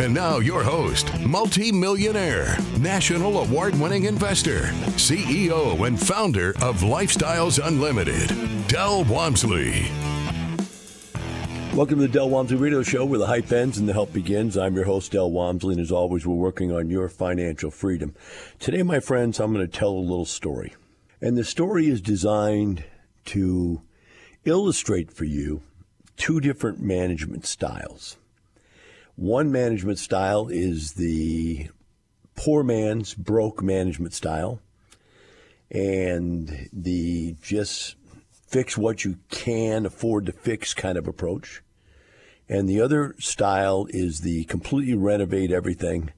And now, your host, multi-millionaire, national award-winning investor, CEO and founder of Lifestyles Unlimited, Del Walmsley. Welcome to the Del Walmsley Radio Show, where the hype ends and the help begins. I'm your host, Del Walmsley, and as always, we're working on your financial freedom. Today, my friends, I'm going to tell a little story. And the story is designed to illustrate for you two different management styles. One management style is the poor man's broke management style, and the just fix what you can afford to fix kind of approach. And the other style is the completely renovate everything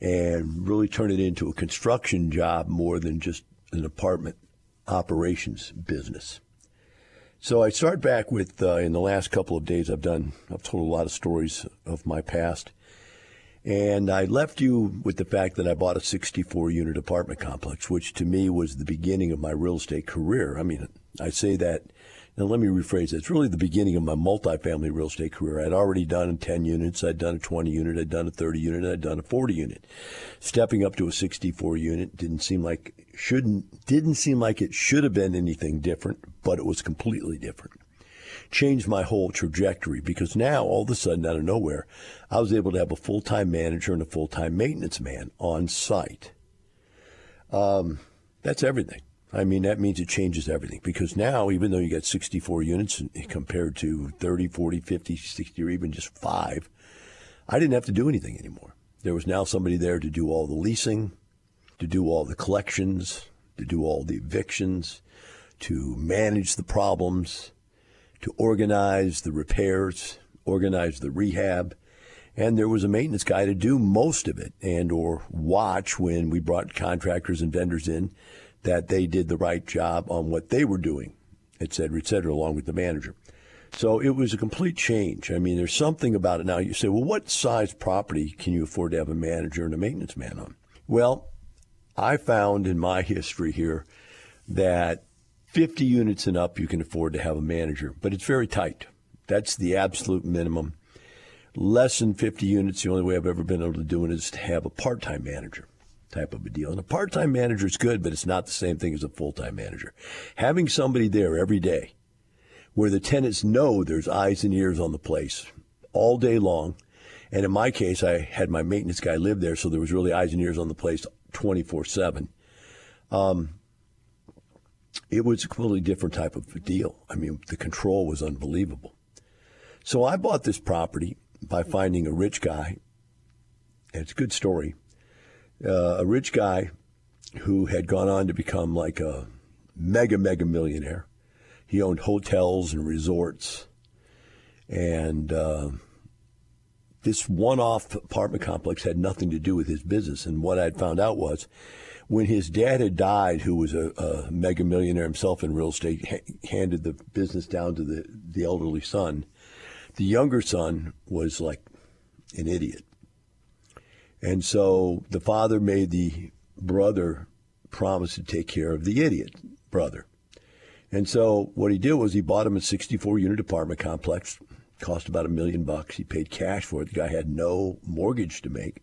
and really turn it into a construction job more than just an apartment operations business. So I start back with uh, in the last couple of days I've done I've told a lot of stories of my past, and I left you with the fact that I bought a 64 unit apartment complex, which to me was the beginning of my real estate career. I mean, I say that now, let me rephrase it. It's really the beginning of my multifamily real estate career. I'd already done 10 units, I'd done a 20 unit, I'd done a 30 unit, I'd done a 40 unit. Stepping up to a 64 unit didn't seem like shouldn't didn't seem like it should have been anything different, but it was completely different. Changed my whole trajectory because now all of a sudden out of nowhere, I was able to have a full time manager and a full time maintenance man on site. Um, that's everything. I mean, that means it changes everything because now, even though you got 64 units compared to 30, 40, 50, 60, or even just five, I didn't have to do anything anymore. There was now somebody there to do all the leasing, to do all the collections, to do all the evictions, to manage the problems, to organize the repairs, organize the rehab, and there was a maintenance guy to do most of it and or watch when we brought contractors and vendors in that they did the right job on what they were doing, et cetera, et cetera, along with the manager. So it was a complete change. I mean, there's something about it now. You say, well, what size property can you afford to have a manager and a maintenance man on? Well, I found in my history here that 50 units and up you can afford to have a manager, but it's very tight. That's the absolute minimum. Less than 50 units, the only way I've ever been able to do it is to have a part time manager type of a deal. And a part time manager is good, but it's not the same thing as a full time manager. Having somebody there every day where the tenants know there's eyes and ears on the place all day long. And in my case, I had my maintenance guy live there, so there was really eyes and ears on the place 24 7. Um, it was a completely different type of deal. I mean, the control was unbelievable. So I bought this property by finding a rich guy. And it's a good story uh, a rich guy who had gone on to become like a mega, mega millionaire. He owned hotels and resorts. And uh, this one off apartment complex had nothing to do with his business. And what I'd found out was when his dad had died, who was a, a mega millionaire himself in real estate, ha- handed the business down to the, the elderly son. The younger son was like an idiot. And so the father made the brother promise to take care of the idiot brother. And so what he did was he bought him a 64 unit apartment complex, cost about a million bucks. He paid cash for it. The guy had no mortgage to make.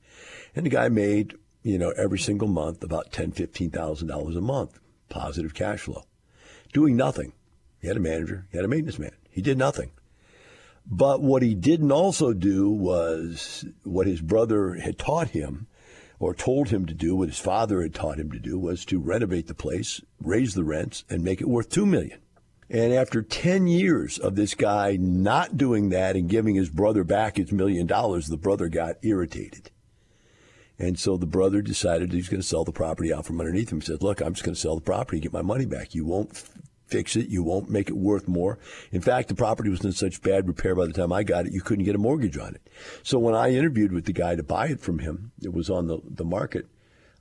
And the guy made, you know, every single month about ten, fifteen thousand dollars a month, positive cash flow. Doing nothing. He had a manager, he had a maintenance man. He did nothing. But what he didn't also do was what his brother had taught him or told him to do, what his father had taught him to do, was to renovate the place, raise the rents, and make it worth two million. And after 10 years of this guy not doing that and giving his brother back his million dollars, the brother got irritated. And so the brother decided he's going to sell the property out from underneath him. He said, Look, I'm just going to sell the property get my money back. You won't fix it. You won't make it worth more. In fact, the property was in such bad repair by the time I got it, you couldn't get a mortgage on it. So when I interviewed with the guy to buy it from him, it was on the, the market.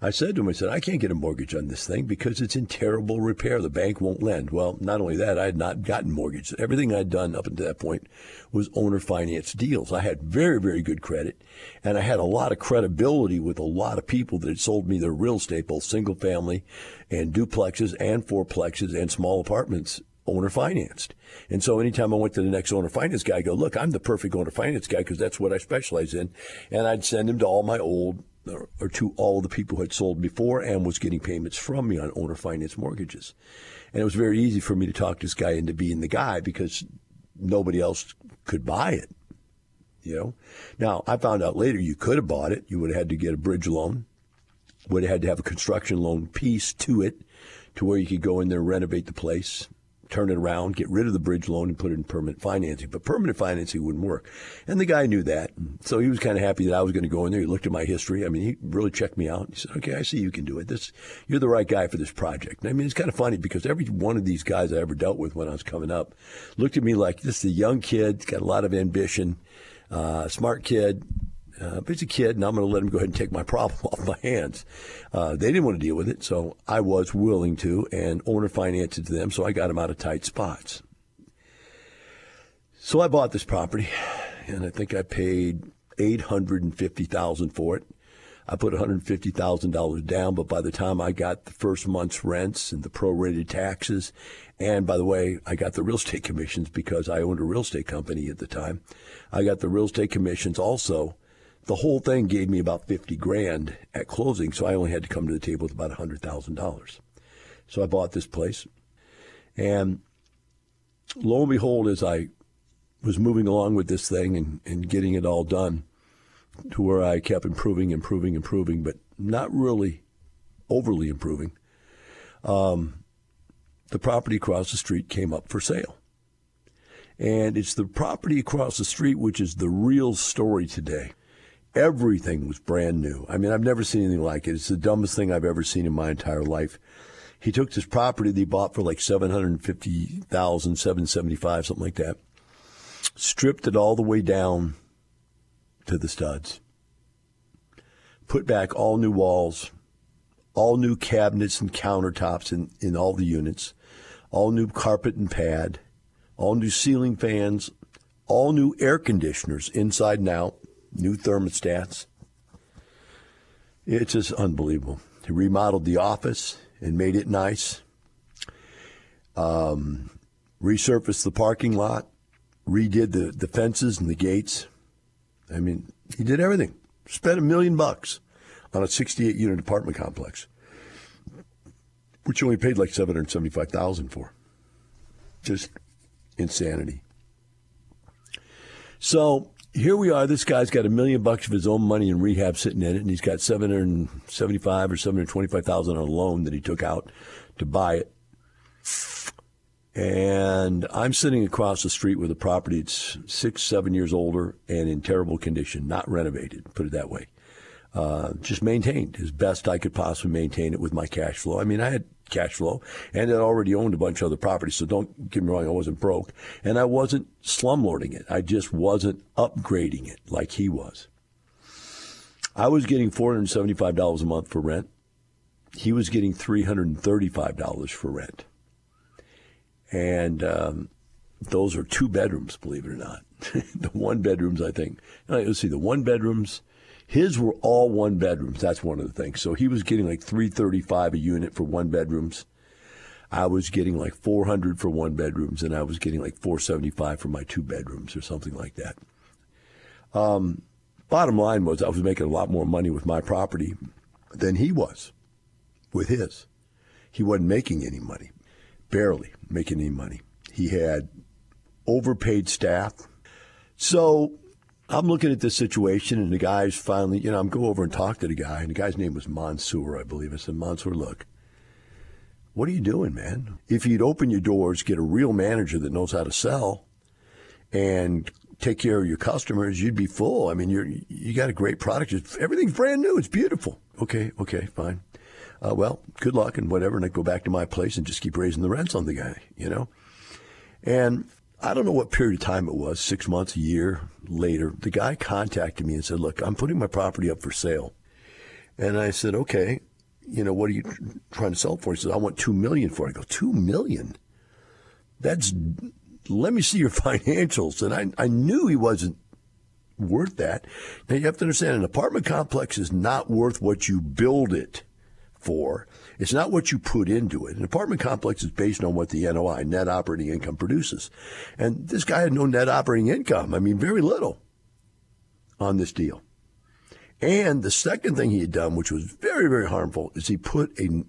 I said to him, I said, I can't get a mortgage on this thing because it's in terrible repair. The bank won't lend. Well, not only that, I had not gotten mortgage. Everything I'd done up until that point was owner finance deals. I had very, very good credit and I had a lot of credibility with a lot of people that had sold me their real estate, both single family and duplexes and fourplexes and small apartments owner financed. And so anytime I went to the next owner finance guy, I go, look, I'm the perfect owner finance guy because that's what I specialize in. And I'd send him to all my old or to all the people who had sold before and was getting payments from me on owner finance mortgages. And it was very easy for me to talk this guy into being the guy because nobody else could buy it. You know, now I found out later you could have bought it. You would have had to get a bridge loan, would have had to have a construction loan piece to it, to where you could go in there and renovate the place turn it around, get rid of the bridge loan, and put it in permanent financing. But permanent financing wouldn't work. And the guy knew that. So he was kind of happy that I was going to go in there. He looked at my history. I mean, he really checked me out. He said, okay, I see you can do it. This, you're the right guy for this project. And I mean, it's kind of funny because every one of these guys I ever dealt with when I was coming up looked at me like this is a young kid, got a lot of ambition, uh, smart kid, uh, but he's a kid, and I'm going to let him go ahead and take my problem off my hands. Uh, they didn't want to deal with it, so I was willing to, and owner financed it to them, so I got them out of tight spots. So I bought this property, and I think I paid eight hundred and fifty thousand for it. I put one hundred fifty thousand dollars down, but by the time I got the first month's rents and the prorated taxes, and by the way, I got the real estate commissions because I owned a real estate company at the time. I got the real estate commissions also the whole thing gave me about 50 grand at closing, so I only had to come to the table with about $100,000. So I bought this place. And lo and behold, as I was moving along with this thing and, and getting it all done, to where I kept improving, improving, improving, but not really overly improving, um, the property across the street came up for sale. And it's the property across the street which is the real story today. Everything was brand new. I mean, I've never seen anything like it. It's the dumbest thing I've ever seen in my entire life. He took this property that he bought for like 750,000, 775, something like that. Stripped it all the way down to the studs. Put back all new walls, all new cabinets and countertops in, in all the units, all new carpet and pad, all new ceiling fans, all new air conditioners inside and out new thermostats. It's just unbelievable. He remodeled the office and made it nice. Um, resurfaced the parking lot, redid the, the fences and the gates. I mean, he did everything. Spent a million bucks on a 68 unit apartment complex, which only paid like 775000 for. Just insanity. So here we are. This guy's got a million bucks of his own money in rehab sitting in it, and he's got seven hundred seventy-five or seven hundred twenty-five thousand on a loan that he took out to buy it. And I'm sitting across the street with a property that's six, seven years older and in terrible condition, not renovated. Put it that way. Uh, just maintained as best I could possibly maintain it with my cash flow. I mean, I had cash flow and I already owned a bunch of other properties, so don't get me wrong, I wasn't broke. And I wasn't slumlording it. I just wasn't upgrading it like he was. I was getting $475 a month for rent. He was getting $335 for rent. And um, those are two bedrooms, believe it or not. the one bedrooms, I think. Let's see, the one bedrooms his were all one bedrooms. That's one of the things. So he was getting like 335 a unit for one bedrooms. I was getting like 400 for one bedrooms, and I was getting like 475 for my two bedrooms or something like that. Um, bottom line was I was making a lot more money with my property than he was with his. He wasn't making any money, barely making any money. He had overpaid staff. So I'm looking at this situation, and the guy's finally, you know, I'm go over and talk to the guy, and the guy's name was Mansour, I believe. I said, Mansour, look, what are you doing, man? If you'd open your doors, get a real manager that knows how to sell, and take care of your customers, you'd be full. I mean, you're you got a great product. Everything's brand new. It's beautiful. Okay, okay, fine. Uh, well, good luck and whatever. And I go back to my place and just keep raising the rents on the guy, you know. And I don't know what period of time it was, six months, a year later, the guy contacted me and said, Look, I'm putting my property up for sale. And I said, Okay. you know, what are you trying to sell for? He says, I want two million for it. I go, two million? That's let me see your financials. And I, I knew he wasn't worth that. Now you have to understand an apartment complex is not worth what you build it for. It's not what you put into it. An apartment complex is based on what the NOI, net operating income, produces. And this guy had no net operating income. I mean, very little on this deal. And the second thing he had done, which was very, very harmful, is he put a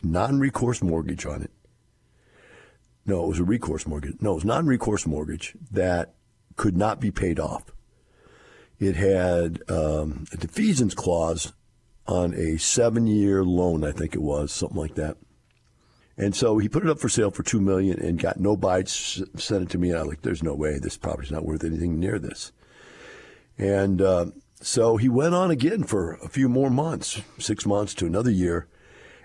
non recourse mortgage on it. No, it was a recourse mortgage. No, it was non recourse mortgage that could not be paid off. It had um, a defeasance clause on a seven year loan, I think it was, something like that. And so he put it up for sale for two million and got no bites. Sent it to me, and I was like, "There's no way this property's not worth anything near this." And uh, so he went on again for a few more months, six months to another year,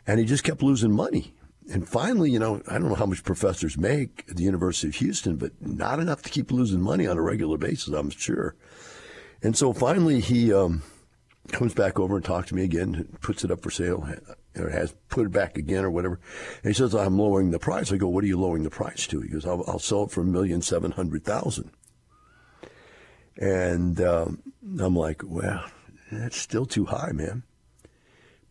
and he just kept losing money. And finally, you know, I don't know how much professors make at the University of Houston, but not enough to keep losing money on a regular basis, I'm sure. And so finally, he um, comes back over and talks to me again, puts it up for sale, or has put it back again or whatever. And he says, I'm lowering the price. I go, What are you lowering the price to? He goes, I'll, I'll sell it for a million seven hundred thousand. And um, I'm like, well, that's still too high, man.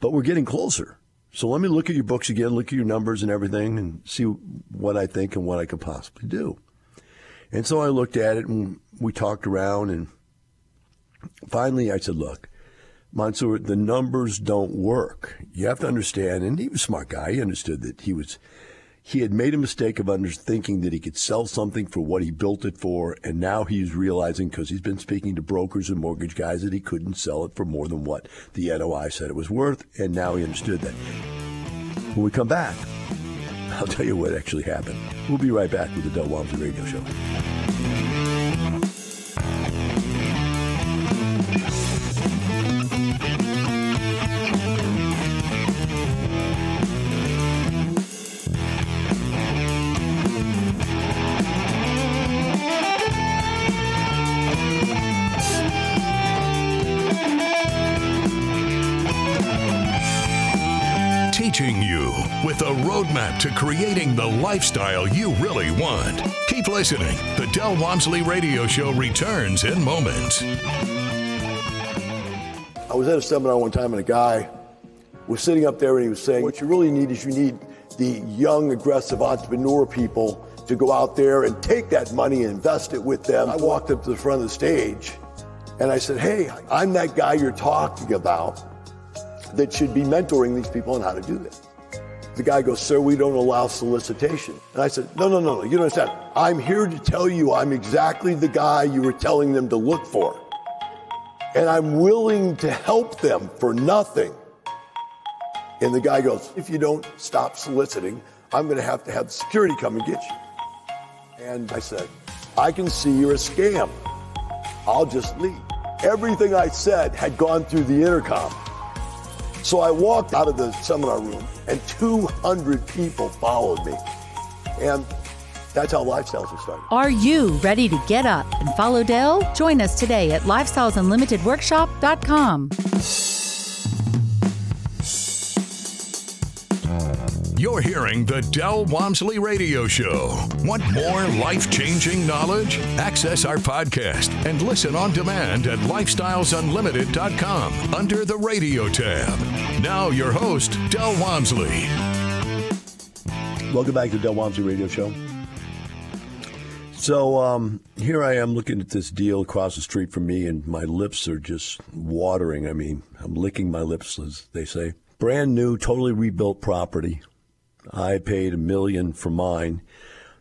But we're getting closer. So let me look at your books again, look at your numbers and everything, and see what I think and what I could possibly do. And so I looked at it and we talked around, and finally I said, look, Mansour, the numbers don't work. You have to understand, and he was a smart guy. He understood that he was he had made a mistake of under thinking that he could sell something for what he built it for, and now he's realizing because he's been speaking to brokers and mortgage guys that he couldn't sell it for more than what the NOI said it was worth, and now he understood that. When we come back, I'll tell you what actually happened. We'll be right back with the Del Walmsley Radio Show. Roadmap to creating the lifestyle you really want. Keep listening. The Del Walmsley Radio Show returns in moments. I was at a seminar one time and a guy was sitting up there and he was saying, What you really need is you need the young, aggressive entrepreneur people to go out there and take that money and invest it with them. I walked up to the front of the stage and I said, Hey, I'm that guy you're talking about that should be mentoring these people on how to do this. The guy goes, Sir, we don't allow solicitation. And I said, No, no, no, no, you don't understand. I'm here to tell you I'm exactly the guy you were telling them to look for. And I'm willing to help them for nothing. And the guy goes, If you don't stop soliciting, I'm going to have to have security come and get you. And I said, I can see you're a scam. I'll just leave. Everything I said had gone through the intercom. So I walked out of the seminar room and 200 people followed me. And that's how Lifestyles was started. Are you ready to get up and follow Del? Join us today at lifestylesunlimitedworkshop.com. You're hearing the Del Walmsley Radio Show. Want more life changing knowledge? Access our podcast and listen on demand at lifestylesunlimited.com under the radio tab. Now, your host, Del Walmsley. Welcome back to the Del Walmsley Radio Show. So um, here I am looking at this deal across the street from me, and my lips are just watering. I mean, I'm licking my lips, as they say. Brand new, totally rebuilt property I paid a million for mine.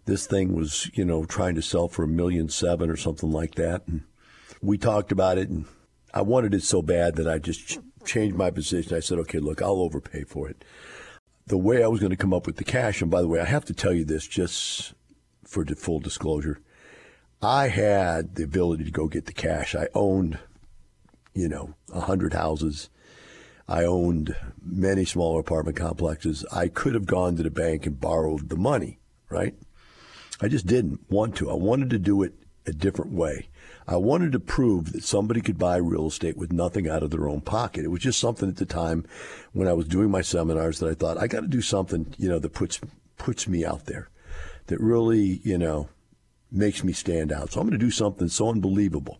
This thing was, you know, trying to sell for a million seven or something like that. And we talked about it, and I wanted it so bad that I just ch- changed my position. I said, okay, look, I'll overpay for it. The way I was going to come up with the cash, and by the way, I have to tell you this just for full disclosure. I had the ability to go get the cash. I owned, you know, a hundred houses. I owned many smaller apartment complexes. I could have gone to the bank and borrowed the money, right? I just didn't want to. I wanted to do it a different way. I wanted to prove that somebody could buy real estate with nothing out of their own pocket. It was just something at the time when I was doing my seminars that I thought I got to do something, you know, that puts puts me out there, that really, you know, makes me stand out. So I'm going to do something so unbelievable.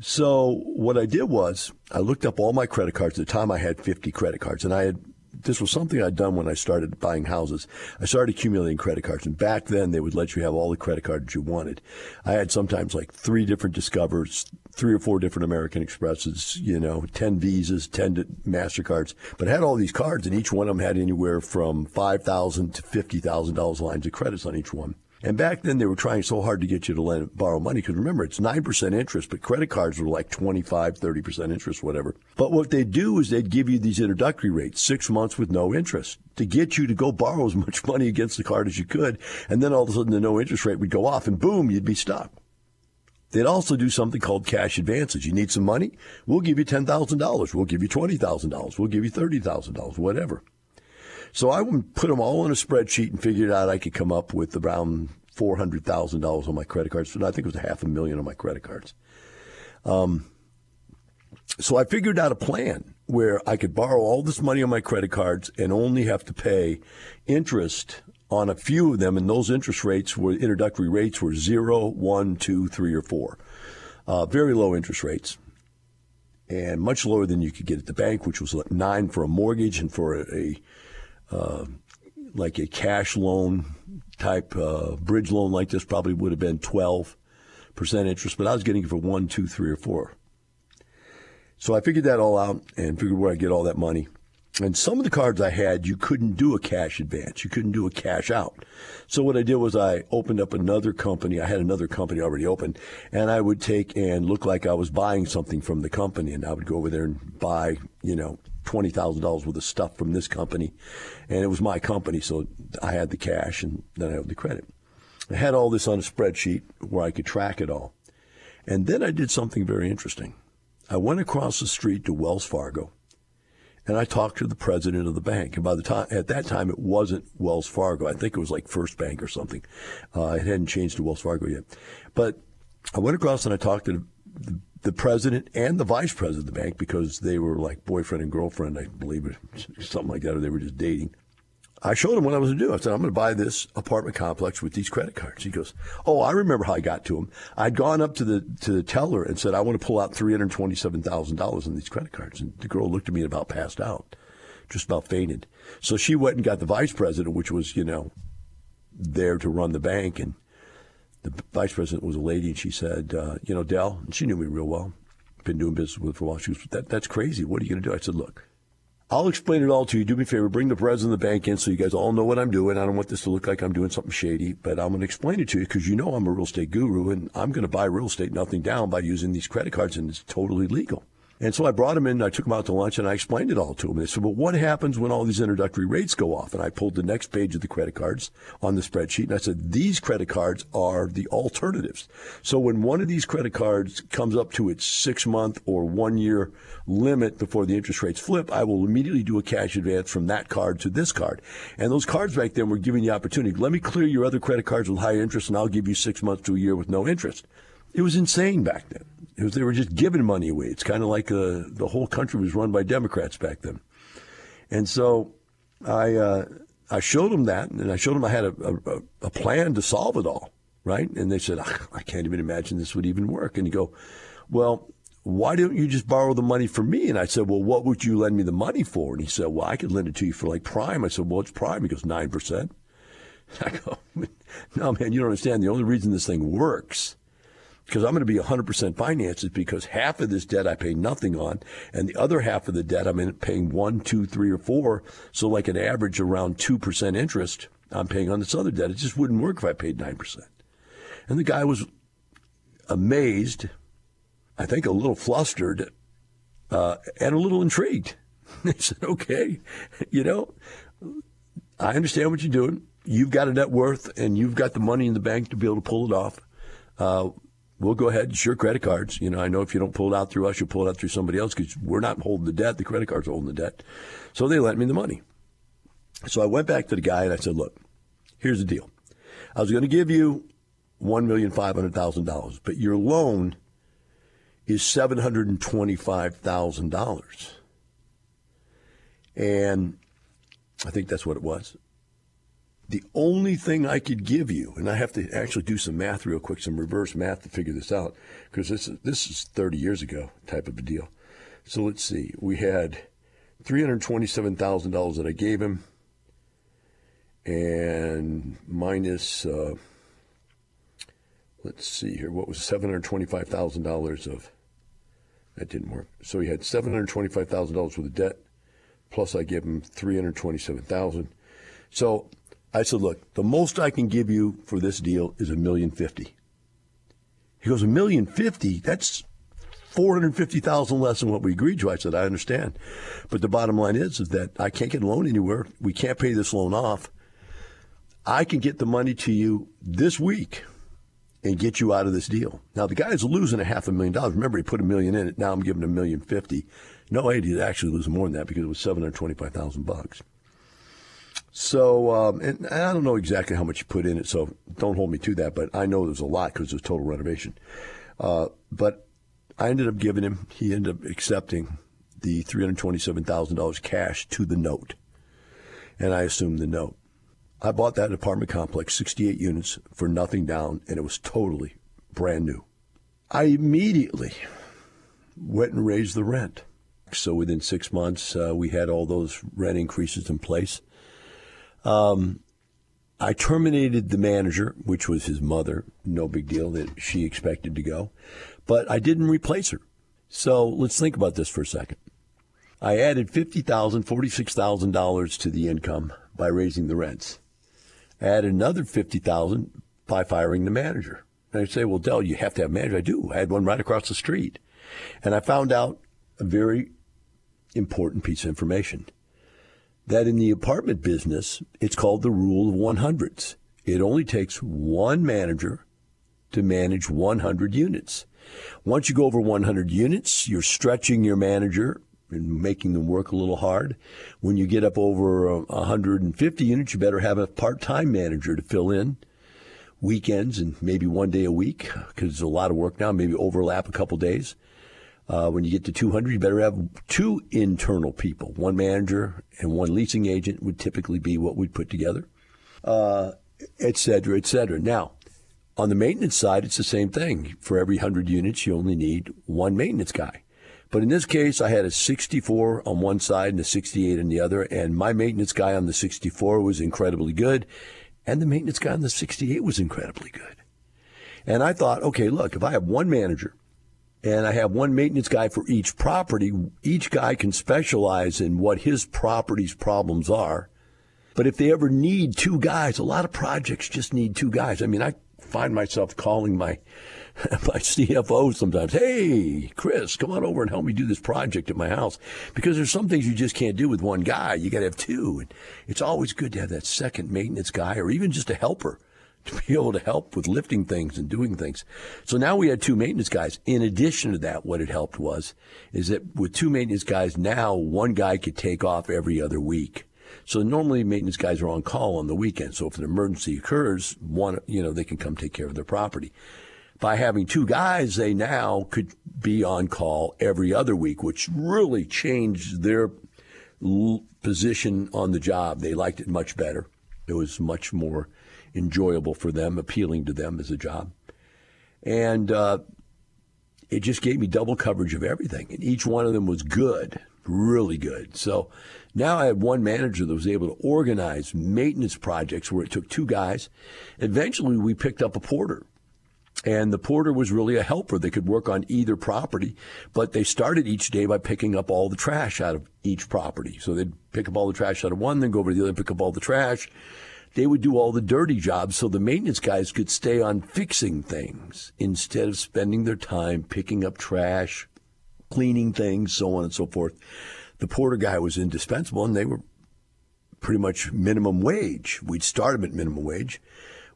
So what I did was I looked up all my credit cards. At the time, I had 50 credit cards, and I had this was something I'd done when I started buying houses. I started accumulating credit cards, and back then they would let you have all the credit cards you wanted. I had sometimes like three different Discovers, three or four different American Expresses, you know, 10 Visas, 10 MasterCards, but I had all these cards, and each one of them had anywhere from 5,000 to $50,000 lines of credits on each one. And back then, they were trying so hard to get you to lend, borrow money because remember, it's 9% interest, but credit cards were like 25, 30% interest, whatever. But what they'd do is they'd give you these introductory rates, six months with no interest, to get you to go borrow as much money against the card as you could. And then all of a sudden, the no interest rate would go off, and boom, you'd be stuck. They'd also do something called cash advances. You need some money? We'll give you $10,000. We'll give you $20,000. We'll give you $30,000, whatever. So I would put them all in a spreadsheet and figured out I could come up with around four hundred thousand dollars on my credit cards. I think it was a half a million on my credit cards. Um, so I figured out a plan where I could borrow all this money on my credit cards and only have to pay interest on a few of them, and those interest rates were introductory rates were zero, one, two, three, or four. Uh, very low interest rates and much lower than you could get at the bank, which was nine for a mortgage and for a, a uh, like a cash loan type uh, bridge loan like this probably would have been 12% interest, but I was getting it for one, two, three, or four. So I figured that all out and figured where I get all that money. And some of the cards I had, you couldn't do a cash advance. You couldn't do a cash out. So what I did was I opened up another company. I had another company already open and I would take and look like I was buying something from the company and I would go over there and buy, you know, twenty thousand dollars worth of stuff from this company, and it was my company, so I had the cash and then I had the credit. I had all this on a spreadsheet where I could track it all, and then I did something very interesting. I went across the street to Wells Fargo, and I talked to the president of the bank. And by the time at that time, it wasn't Wells Fargo. I think it was like First Bank or something. Uh, it hadn't changed to Wells Fargo yet, but I went across and I talked to the, the president and the vice president of the bank because they were like boyfriend and girlfriend, I believe, or something like that, or they were just dating. I showed him what I was going to do. I said, I'm going to buy this apartment complex with these credit cards. He goes, Oh, I remember how I got to him. I'd gone up to the to the teller and said, I want to pull out $327,000 in these credit cards. And the girl looked at me and about passed out, just about fainted. So she went and got the vice president, which was, you know, there to run the bank. And the vice president was a lady, and she said, uh, "You know, Del." and she knew me real well. Been doing business with for a while. She was, that, "That's crazy. What are you going to do?" I said, "Look, I'll explain it all to you. Do me a favor, bring the president of the bank in so you guys all know what I'm doing. I don't want this to look like I'm doing something shady, but I'm going to explain it to you because you know I'm a real estate guru, and I'm going to buy real estate nothing down by using these credit cards, and it's totally legal." And so I brought him in, I took him out to lunch, and I explained it all to him. And they said, Well, what happens when all these introductory rates go off? And I pulled the next page of the credit cards on the spreadsheet, and I said, These credit cards are the alternatives. So when one of these credit cards comes up to its six month or one year limit before the interest rates flip, I will immediately do a cash advance from that card to this card. And those cards back then were giving the opportunity let me clear your other credit cards with high interest, and I'll give you six months to a year with no interest. It was insane back then. It was, they were just giving money away. It's kind of like uh, the whole country was run by Democrats back then. And so I uh, I showed them that, and I showed them I had a, a, a plan to solve it all, right? And they said, I can't even imagine this would even work. And you go, well, why don't you just borrow the money from me? And I said, well, what would you lend me the money for? And he said, well, I could lend it to you for like prime. I said, well, it's prime. He goes, 9%. I go, no, man, you don't understand. The only reason this thing works because I'm going to be 100% financed is because half of this debt I pay nothing on, and the other half of the debt I'm paying one, two, three, or four. So like an average around 2% interest I'm paying on this other debt. It just wouldn't work if I paid 9%. And the guy was amazed, I think a little flustered, uh, and a little intrigued. He said, okay, you know, I understand what you're doing. You've got a net worth and you've got the money in the bank to be able to pull it off. Uh, we'll go ahead. It's your credit cards. You know, I know if you don't pull it out through us, you'll pull it out through somebody else because we're not holding the debt. The credit cards holding the debt. So they lent me the money. So I went back to the guy and I said, look, here's the deal. I was going to give you one million five hundred thousand dollars, but your loan is seven hundred and twenty-five thousand dollars, and I think that's what it was. The only thing I could give you, and I have to actually do some math real quick, some reverse math to figure this out, because this is, this is 30 years ago type of a deal. So let's see. We had $327,000 that I gave him, and minus, uh, let's see here, what was $725,000 of, that didn't work. So he had $725,000 worth of debt, plus I gave him 327000 So I said, look, the most I can give you for this deal is a million fifty. He goes, a million fifty? That's 450,000 less than what we agreed to. I said, I understand. But the bottom line is, is that I can't get a loan anywhere. We can't pay this loan off. I can get the money to you this week and get you out of this deal. Now the guy's losing a half a million dollars. Remember, he put a million in it. Now I'm giving him a million fifty. No he'd actually lose more than that because it was seven hundred twenty-five thousand bucks. So, um, and I don't know exactly how much you put in it, so don't hold me to that. But I know there's a lot because it was total renovation. Uh, but I ended up giving him. He ended up accepting the three hundred twenty-seven thousand dollars cash to the note, and I assumed the note. I bought that apartment complex, sixty-eight units, for nothing down, and it was totally brand new. I immediately went and raised the rent. So within six months, uh, we had all those rent increases in place. Um, I terminated the manager, which was his mother. No big deal that she expected to go. But I didn't replace her. So let's think about this for a second. I added $50,000, $46,000 to the income by raising the rents. I added another 50,000 by firing the manager. And I say, well, Del, you have to have a manager. I do. I had one right across the street. And I found out a very important piece of information that in the apartment business, it's called the rule of 100s. It only takes one manager to manage 100 units. Once you go over 100 units, you're stretching your manager and making them work a little hard. When you get up over uh, 150 units, you better have a part-time manager to fill in weekends and maybe one day a week because there's a lot of work now, maybe overlap a couple days. Uh, when you get to 200, you better have two internal people. One manager and one leasing agent would typically be what we'd put together, uh, et cetera, et cetera. Now, on the maintenance side, it's the same thing. For every 100 units, you only need one maintenance guy. But in this case, I had a 64 on one side and a 68 on the other, and my maintenance guy on the 64 was incredibly good, and the maintenance guy on the 68 was incredibly good. And I thought, okay, look, if I have one manager and I have one maintenance guy for each property. Each guy can specialize in what his property's problems are. But if they ever need two guys, a lot of projects just need two guys. I mean, I find myself calling my my CFO sometimes, "Hey, Chris, come on over and help me do this project at my house." Because there's some things you just can't do with one guy. You got to have two, and it's always good to have that second maintenance guy or even just a helper to be able to help with lifting things and doing things. So now we had two maintenance guys. In addition to that, what it helped was is that with two maintenance guys now, one guy could take off every other week. So normally maintenance guys are on call on the weekend. So if an emergency occurs, one you know they can come take care of their property. By having two guys, they now could be on call every other week, which really changed their position on the job. They liked it much better. It was much more enjoyable for them, appealing to them as a job. And uh, it just gave me double coverage of everything. And each one of them was good, really good. So now I had one manager that was able to organize maintenance projects where it took two guys. Eventually, we picked up a porter. And the porter was really a helper. They could work on either property, but they started each day by picking up all the trash out of each property. So they'd pick up all the trash out of one, then go over to the other, pick up all the trash, they would do all the dirty jobs so the maintenance guys could stay on fixing things instead of spending their time picking up trash, cleaning things, so on and so forth. The porter guy was indispensable and they were pretty much minimum wage. We'd start them at minimum wage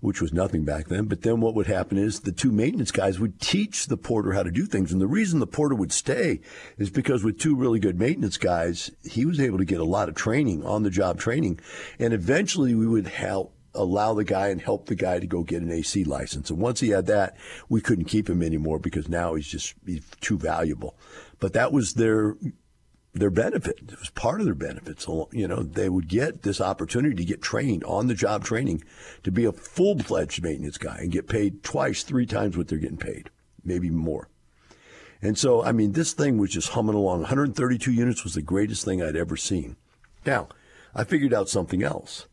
which was nothing back then. But then what would happen is the two maintenance guys would teach the porter how to do things. And the reason the porter would stay is because with two really good maintenance guys, he was able to get a lot of training, on the job training. And eventually we would help allow the guy and help the guy to go get an AC license. And once he had that, we couldn't keep him anymore because now he's just he's too valuable. But that was their their benefit. It was part of their benefits. You know, they would get this opportunity to get trained on the job training to be a full fledged maintenance guy and get paid twice, three times what they're getting paid, maybe more. And so, I mean, this thing was just humming along. 132 units was the greatest thing I'd ever seen. Now, I figured out something else.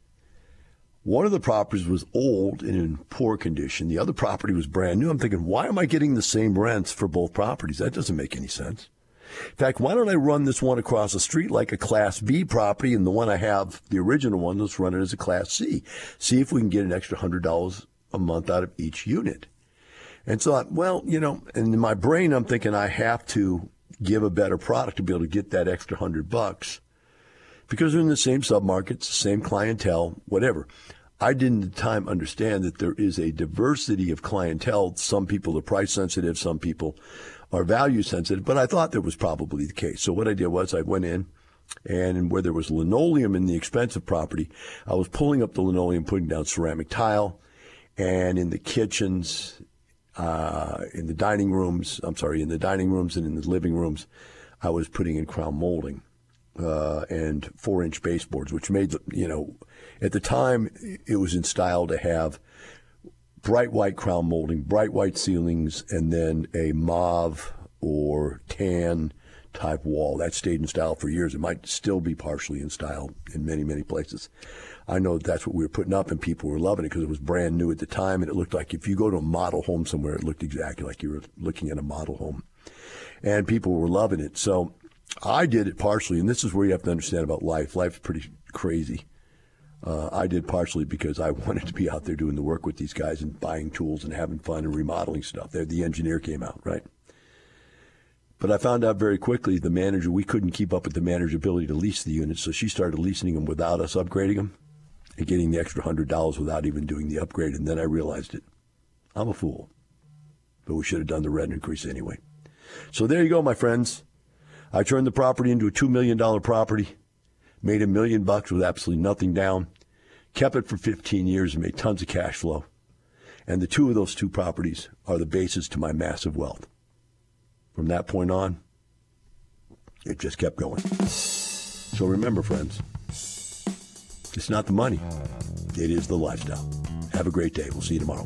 One of the properties was old and in poor condition. The other property was brand new. I'm thinking, why am I getting the same rents for both properties? That doesn't make any sense. In fact, why don't I run this one across the street like a Class B property, and the one I have, the original one, let's run it as a Class C. See if we can get an extra hundred dollars a month out of each unit. And so, I, well, you know, in my brain, I'm thinking I have to give a better product to be able to get that extra hundred bucks because they're in the same submarkets, same clientele, whatever. I didn't at the time understand that there is a diversity of clientele. Some people are price sensitive, some people are value sensitive, but I thought that was probably the case. So what I did was I went in and where there was linoleum in the expensive property, I was pulling up the linoleum, putting down ceramic tile, and in the kitchens, uh, in the dining rooms, I'm sorry, in the dining rooms and in the living rooms, I was putting in crown molding uh, and four inch baseboards, which made, you know, at the time it was in style to have bright white crown molding, bright white ceilings, and then a mauve or tan type wall. That stayed in style for years. It might still be partially in style in many, many places. I know that's what we were putting up, and people were loving it because it was brand new at the time, and it looked like if you go to a model home somewhere, it looked exactly like you were looking at a model home, and people were loving it. So I did it partially, and this is where you have to understand about life. Life's pretty crazy. Uh, I did partially because I wanted to be out there doing the work with these guys and buying tools and having fun and remodeling stuff. There, the engineer came out, right? But I found out very quickly the manager, we couldn't keep up with the manager's ability to lease the units, so she started leasing them without us upgrading them and getting the extra $100 without even doing the upgrade. And then I realized it. I'm a fool. But we should have done the rent increase anyway. So there you go, my friends. I turned the property into a $2 million property, made a million bucks with absolutely nothing down, kept it for 15 years and made tons of cash flow. And the two of those two properties are the basis to my massive wealth. From that point on, it just kept going. So remember, friends, it's not the money, it is the lifestyle. Have a great day. We'll see you tomorrow.